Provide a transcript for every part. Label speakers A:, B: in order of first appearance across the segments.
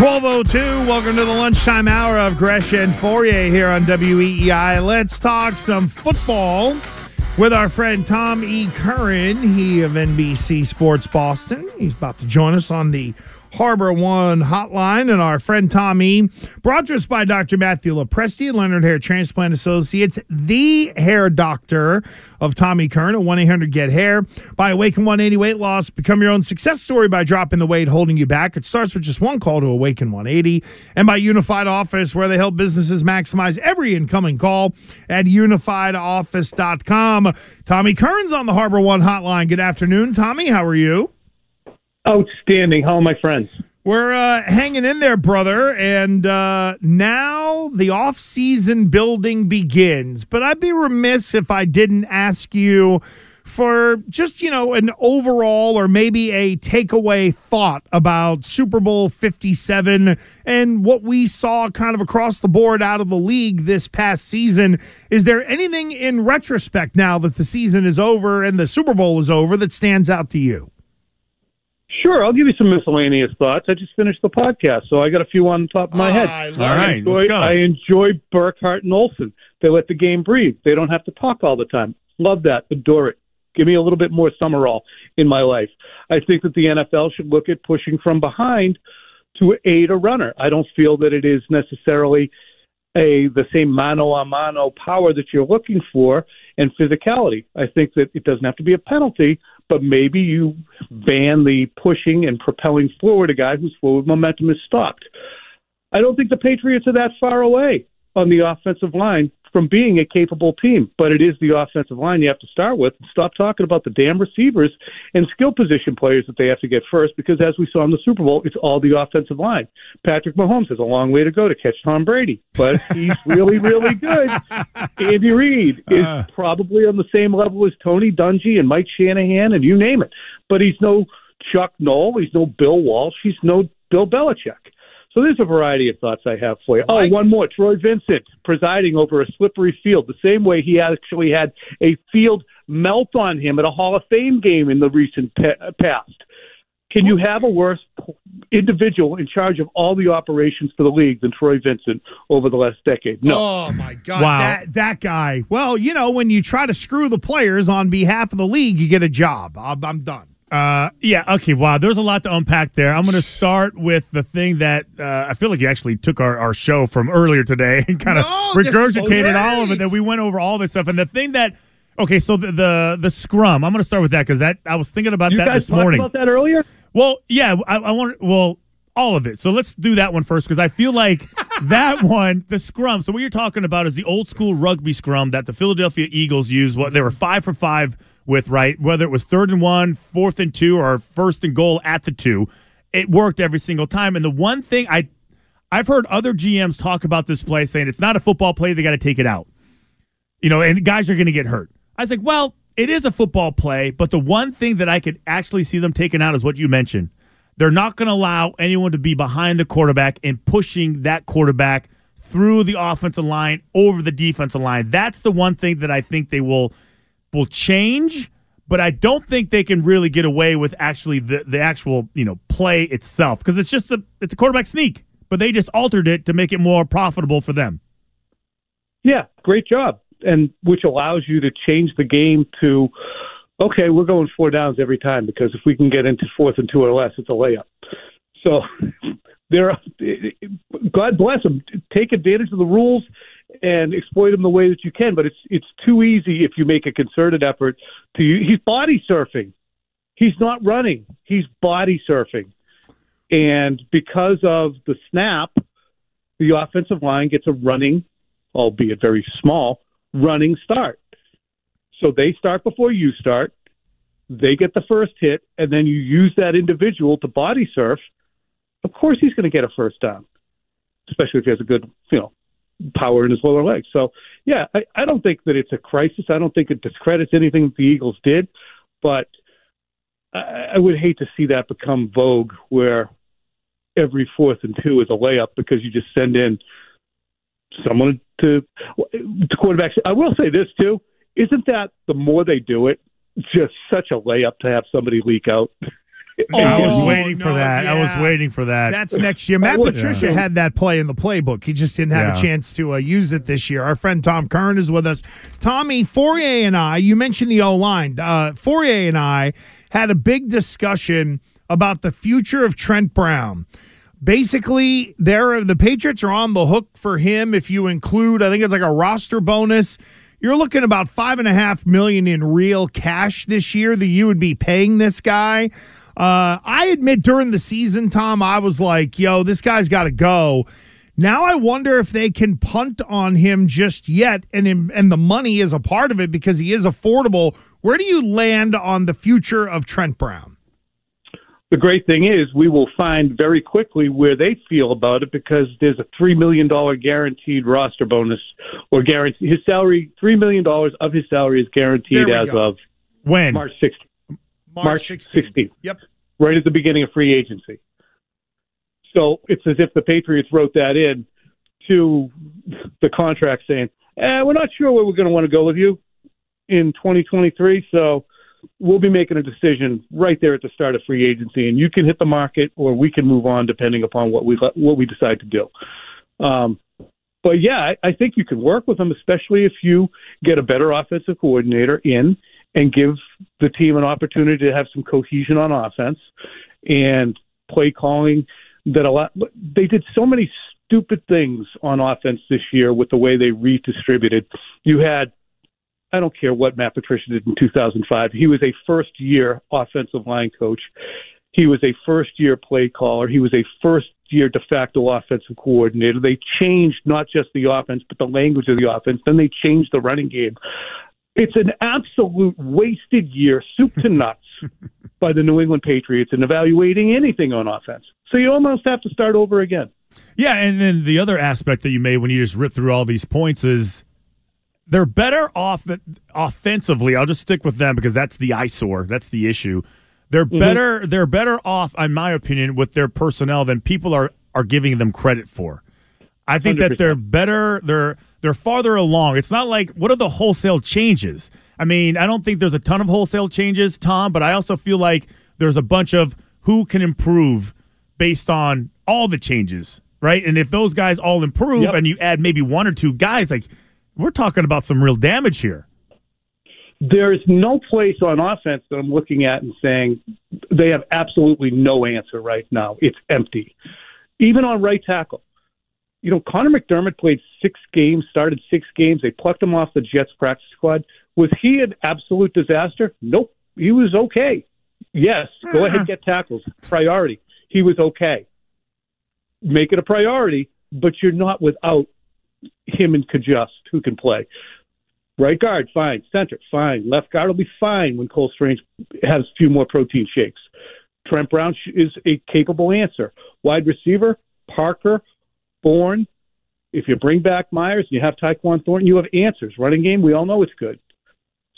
A: 1202, welcome to the lunchtime hour of Gresh and Fauria here on WEEI. Let's talk some football with our friend Tom E. Curran, he of NBC Sports Boston. He's about to join us on the Harbor One hotline. And our friend Tommy, brought to us by Dr. Matthew Lopresti, Leonard Hair Transplant Associates, the hair doctor of Tommy Curran at 1 800 Get Hair. By Awaken 180 Weight Loss, become your own success story by dropping the weight holding you back. It starts with just one call to Awaken 180. And by Unified Office, where they help businesses maximize every incoming call at unifiedoffice.com. Tommy Curran's on the Harbor One hotline. Good afternoon, Tommy. How are you?
B: Outstanding. How are my friends?
A: We're uh, hanging in there, brother. And uh, now the off-season building begins. But I'd be remiss if I didn't ask you for just, you know, an overall or maybe a takeaway thought about Super Bowl 57 and what we saw kind of across the board out of the league this past season. Is there anything in retrospect now that the season is over and the Super Bowl is over that stands out to you?
B: Sure, I'll give you some miscellaneous thoughts. I just finished the podcast, so I got a few on the top of my head.
A: Ah, all right,
B: enjoy,
A: let's go.
B: I enjoy Burkhardt and Olsen. They let the game breathe. They don't have to talk all the time. Love that. Adore it. Give me a little bit more Summerall in my life. I think that the NFL should look at pushing from behind to aid a runner. I don't feel that it is necessarily a the same mano a mano power that you're looking for and physicality. I think that it doesn't have to be a penalty, but maybe you ban the pushing and propelling forward a guy whose forward momentum is stopped. I don't think the Patriots are that far away on the offensive line from being a capable team, but it is the offensive line you have to start with. Stop talking about the damn receivers and skill position players that they have to get first because, as we saw in the Super Bowl, it's all the offensive line. Patrick Mahomes has a long way to go to catch Tom Brady, but he's really, really good. Andy Reid is
A: Uh.
B: probably on the same level as Tony Dungy and Mike Shanahan and you name it, but he's no Chuck Noll, he's no Bill Walsh, he's no Bill Belichick. So there's a variety of thoughts I have for you. Oh,
A: Mike-
B: one more. Troy Vincent presiding over a slippery field, the same way he actually had a field melt on him at a Hall of Fame game in the recent pa- past. Can you have a worse individual in charge of all the operations for the league than Troy Vincent over the last decade? No.
A: Oh my God!
C: Wow.
A: That that guy. Well, you know, when you try to screw the players on behalf of the league, you get a job. I'm, I'm done.
C: Uh, yeah, okay, wow. There's a lot to unpack there. I'm going to start with the thing that uh, I feel like you actually took our, our show from earlier today and kind of
A: No,
C: regurgitated all of it. That we went over all this stuff. And the thing that, okay, so the the, the scrum, I'm going to start with that because that I was thinking about
B: you
C: that this morning.
B: about that earlier?
C: Well, yeah, I, I want well all of it. So let's do that one first because I feel like that one, the scrum. So what you're talking about is the old school rugby scrum that the Philadelphia Eagles used. What they were five for five with, right? Whether it was third and one, fourth and two, or first and goal at the two, it worked every single time. And the one thing I, I've heard other GMs talk about this play saying it's not a football play; they got to take it out you know, and guys are going to get hurt. I was like, well, it is a football play, but the one thing that I could actually see them taking out is what you mentioned. They're not going to allow anyone to be behind the quarterback and pushing that quarterback through the offensive line over the defensive line. That's the one thing that I think they will will change, but I don't think they can really get away with actually the the actual, you know, play itself because it's just a it's a quarterback sneak, but they just altered it to make it more profitable for them.
B: Yeah, great job. And which allows you to change the game to, okay, we're going four downs every time because if we can get into fourth and two or less, it's a layup. So there, God bless them. Take advantage of the rules and exploit him the way that you can. But it's it's too easy if you make a concerted effort to. He's body surfing. He's not running. He's body surfing. And because of the snap, the offensive line gets a running, albeit very small, running start. So they start before you start. They get the first hit, and then you use that individual to body surf. Of course, he's going to get a first down, especially if he has a good, you know, power in his lower legs. So, yeah, I, I don't think that it's a crisis. I don't think it discredits anything that the Eagles did, but I, I would hate to see that become vogue where every fourth and two is a layup because you just send in someone to to quarterbacks. I will say this too: isn't that the more they do it, just such a layup to have somebody leak out
C: I was
A: Oh,
C: waiting for
A: no,
C: that. I was waiting for that.
A: That's next year. Matt Patricia
B: Yeah.
A: had that play in the playbook. He just didn't have a chance to uh, use it this year. Our friend Tom Curran is with us. Tommy Fauria and I, you mentioned the O line. Uh, Fauria and I had a big discussion about the future of Trent Brown. Basically, there the Patriots are on the hook for him if you include, I think it's like a roster bonus. You're looking about five and a half million in real cash this year that you would be paying this guy. Uh, I admit during the season, Tom, I was like, yo, this guy's got to go. Now I wonder if they can punt on him just yet, and and the money is a part of it because he is affordable. Where do you land on the future of Trent Brown?
B: The great thing is we will find very quickly where they feel about it because there's a three million dollar guaranteed roster bonus or guarantee his salary three million dollars of his salary is guaranteed as
A: go.
B: of
C: when
B: March 16th, March
A: 16th.
B: 16th.
A: Yep.
B: Right at the beginning of free agency. So it's as if the Patriots wrote that in to the contract saying, eh, we're not sure where we're going to want to go with you in 2023. So we'll be making a decision right there at the start of free agency, and you can hit the market or we can move on depending upon what we what we decide to do. Um, but yeah, I, I think you can work with them, especially if you get a better offensive coordinator in and give the team an opportunity to have some cohesion on offense and play calling that a lot they did so many stupid things on offense this year with the way they redistributed. You had I don't care what Matt Patricia did in 2005. He was a first year offensive line coach. He was a first year play caller. He was a first year de facto offensive coordinator. They changed not just the offense, but the language of the offense. Then they changed the running game. It's an absolute wasted year, soup to nuts, by the New England Patriots in evaluating anything on offense. So you almost have to start over again.
C: Yeah, and then the other aspect that you made when you just ripped through all these points is they're better off than, offensively. I'll just stick with them because that's the eyesore. That's the issue. They're mm-hmm. better. They're better off, in my opinion, with their personnel than people are are giving them credit for. I think that
B: 100%.
C: they're better. They're they're farther along. It's not like what are the wholesale changes? I mean, I don't think there's a ton of wholesale changes, Tom, but I also feel like there's a bunch of who can improve based on all the changes, right? And if those guys all improve
B: Yep.
C: and you add maybe one or two guys, like we're talking about some real damage here.
B: There's no place on offense that I'm looking at and saying they have absolutely no answer right now. It's empty. Even on right tackle. You know, Conor McDermott played six games, started six games. They plucked him off the Jets practice squad. Was he an absolute disaster? Nope. He was okay. Yes, go mm-hmm. ahead, get tackles. Priority. He was okay. Make it a priority, but you're not without him and Cajuste who can play. Right guard, fine. Center, fine. Left guard will be fine when Cole Strange has a few more protein shakes. Trent Brown is a capable answer. Wide receiver, Parker, Bourne. If you bring back Meyers and you have Tyquan Thornton, you have answers. Running game, we all know it's good.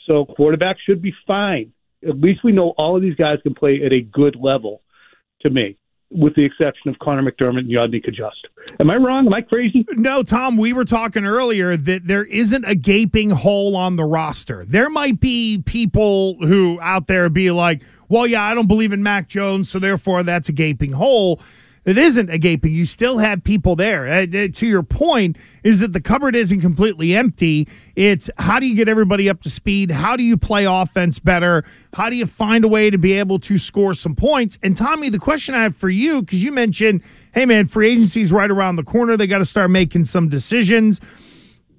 B: So quarterback should be fine. At least we know all of these guys can play at a good level. To me, with the exception of Conor McDermott and Yodny Cajuste. Am I wrong? Am I crazy?
A: No, Tom, we were talking earlier that there isn't a gaping hole on the roster. There might be people who out there be like, well, yeah, I don't believe in Mac Jones, so therefore that's a gaping hole. It isn't a gaping. You still have people there. Uh, uh, to your point, is that the cupboard isn't completely empty. It's how do you get everybody up to speed? How do you play offense better? How do you find a way to be able to score some points? And Tommy, the question I have for you, because you mentioned, hey man, free agency's right around the corner. They got to start making some decisions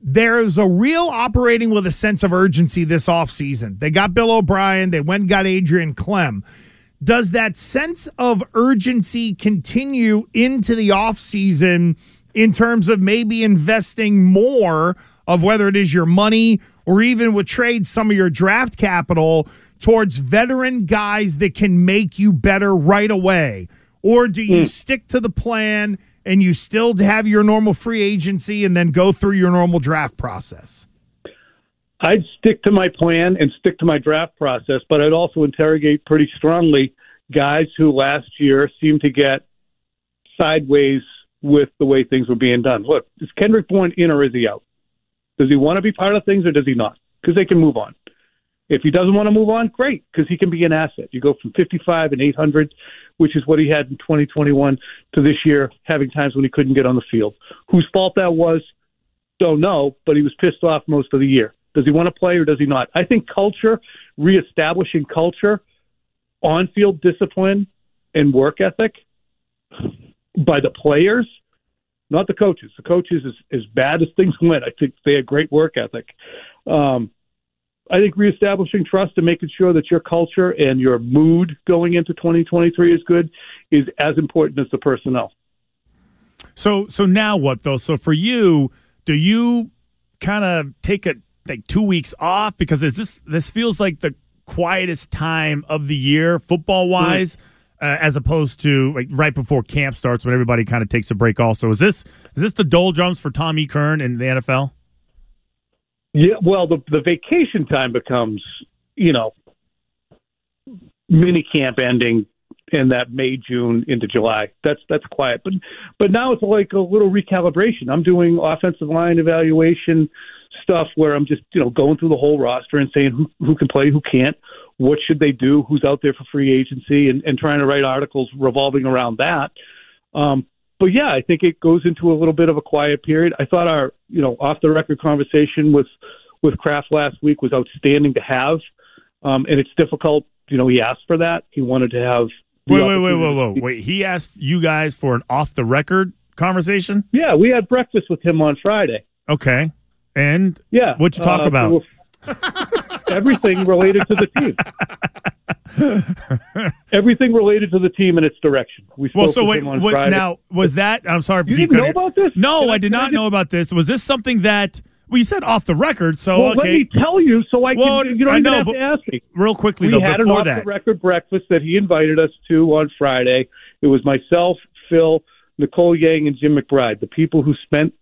A: there's a real operating with a sense of urgency this offseason. They got Bill O'Brien, they went got Adrian Klemm. Does that sense of urgency continue into the offseason in terms of maybe investing more of whether it is your money or even with trades some of your draft capital towards veteran guys that can make you better right away? Or do you hmm. stick to the plan and you still have your normal free agency and then go through your normal draft process?
B: I'd stick to my plan and stick to my draft process, but I'd also interrogate pretty strongly guys who last year seemed to get sideways with the way things were being done. Look, is Kendrick Bourne in or is he out? Does he want to be part of things or does he not? Because they can move on. If he doesn't want to move on, great, because he can be an asset. You go from 55 and 800, which is what he had in 2021, to this year having times when he couldn't get on the field. Whose fault that was, don't know, but he was pissed off most of the year. Does he want to play or does he not? I think culture, reestablishing culture, on field discipline, and work ethic by the players, not the coaches. The coaches, is as bad as things went, I think they had great work ethic. Um, I think reestablishing trust and making sure that your culture and your mood going into 2023 is good is as important as the personnel.
C: So, so now what though? So for you, do you kind of take it like two weeks off because is this this feels like the quietest time of the year football wise? Mm uh, as opposed to like right before camp starts when everybody kind of takes a break. Also, is this is this the doldrums for Tommy Curran in the NFL?
B: Yeah, well, the the vacation time becomes you know mini camp ending in that May June into July. That's that's quiet, but but now it's like a little recalibration. I'm doing offensive line evaluation stuff where I'm just you know going through the whole roster and saying who who can play, who can't, what should they do, who's out there for free agency, and, and trying to write articles revolving around that. Um, but yeah, I think it goes into a little bit of a quiet period. I thought our you know off the record conversation with with Kraft last week was outstanding to have, um, and it's difficult. You know, he asked for that. He wanted to have.
C: Wait, wait, wait, wait, wait, wait. He asked you guys for an off the record conversation.
B: Yeah, we had breakfast with him on Friday.
C: Okay, and
B: yeah,
C: what'd you talk uh, about?
B: everything related to the team. everything related to the team and its direction. We
C: well, so wait, what, now was that? I'm sorry if
B: you, you didn't know about this.
C: No, I, I did not I know about this. Was this something that? Well, you said off the record, so
B: well,
C: okay.
B: let me tell you, so I well, can. You don't I know, even have to ask me.
C: Real quickly,
B: we
C: though,
B: had
C: an
B: off
C: that.
B: the record breakfast that he invited us to on Friday. It was myself, Phil, Nicole Yang, and Jim McBride, the people who spent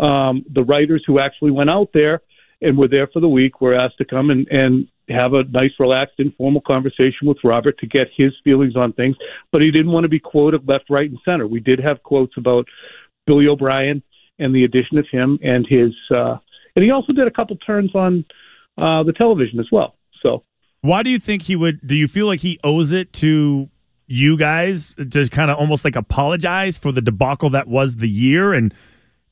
B: um, the writers who actually went out there and were there for the week were asked to come and, and have a nice, relaxed, informal conversation with Robert to get his feelings on things. But he didn't want to be quoted left, right, and center. We did have quotes about Billy O'Brien and the addition of him and his, uh, and he also did a couple turns on uh, the television as well. So,
C: why do you think he would? Do you feel like he owes it to you guys to kind of almost like apologize for the debacle that was the year and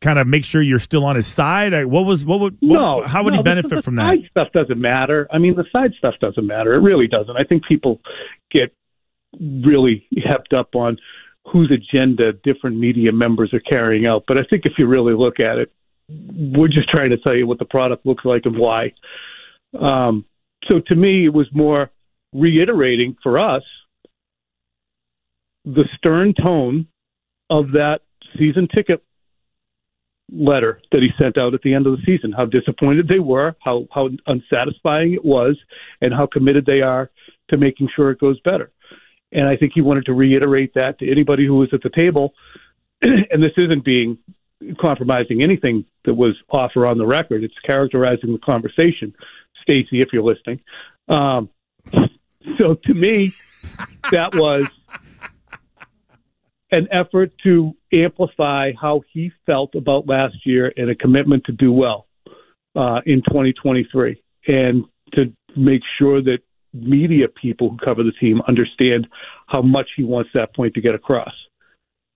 C: kind of make sure you're still on his side? What was what would what, no? How would
B: no,
C: he benefit
B: the, the
C: from
B: that? Side stuff doesn't matter. I mean, the side stuff doesn't matter. It really doesn't. I think people get really hepped up on whose agenda different media members are carrying out. But I think if you really look at it, we're just trying to tell you what the product looks like and why. Um, so to me, it was more reiterating for us the stern tone of that season ticket letter that he sent out at the end of the season. How disappointed they were, how how unsatisfying it was, and how committed they are to making sure it goes better. And I think he wanted to reiterate that to anybody who was at the table. and this isn't being compromising anything that was off or on the record. It's characterizing the conversation. Stacy, if you're listening. Um, so to me, that was an effort to amplify how he felt about last year and a commitment to do well uh, in 2023 and to make sure that media people who cover the team understand how much he wants that point to get across.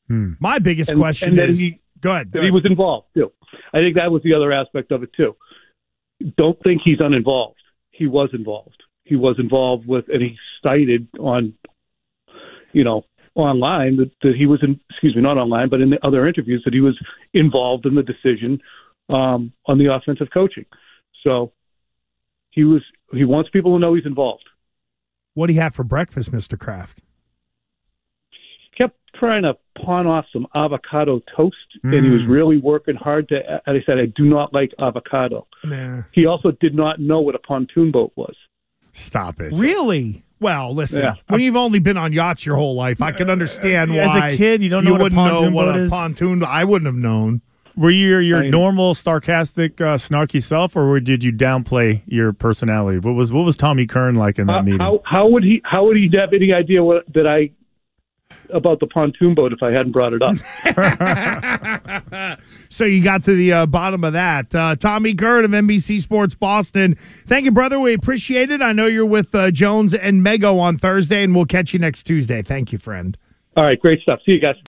A: Hmm. My biggest and, question and is he, go ahead.
B: Go ahead. he was involved too. I think that was the other aspect of it too. Don't think he's uninvolved. He was involved. He was involved with, and he cited on, you know, online that, that he was in, excuse me, not online, but in the other interviews that he was involved in the decision um, on the offensive coaching. So he was he wants people to know he's involved.
A: What do you have for breakfast, Mister Kraft?
B: Kept trying to pawn off some avocado toast, mm. and he was mm. really working hard to. And I said, I do not like avocado.
A: Nah.
B: He also did not know what a pontoon boat was.
C: Stop it!
A: Really? Well, listen, yeah. when you've only been on yachts your whole life, I can understand
C: As
A: why.
C: As a kid, you don't know
A: you
C: what
A: wouldn't
C: a pontoon
A: know what
C: boat
A: a
C: is?
A: pontoon. I wouldn't have known.
C: Were you your, your normal sarcastic, uh, snarky self, or did you downplay your personality? What was what was Tommy Curran like in that
B: uh,
C: meeting?
B: How, how would he how would he have any idea what that I about the pontoon boat if I hadn't brought it up.
A: so you got to the uh, bottom of that. Uh, Tommy Curran of NBC Sports Boston. Thank you, brother. We appreciate it. I know you're with uh, Jones and Mego on Thursday, and we'll catch you next Tuesday. Thank you, friend.
B: All right, great stuff. See you guys.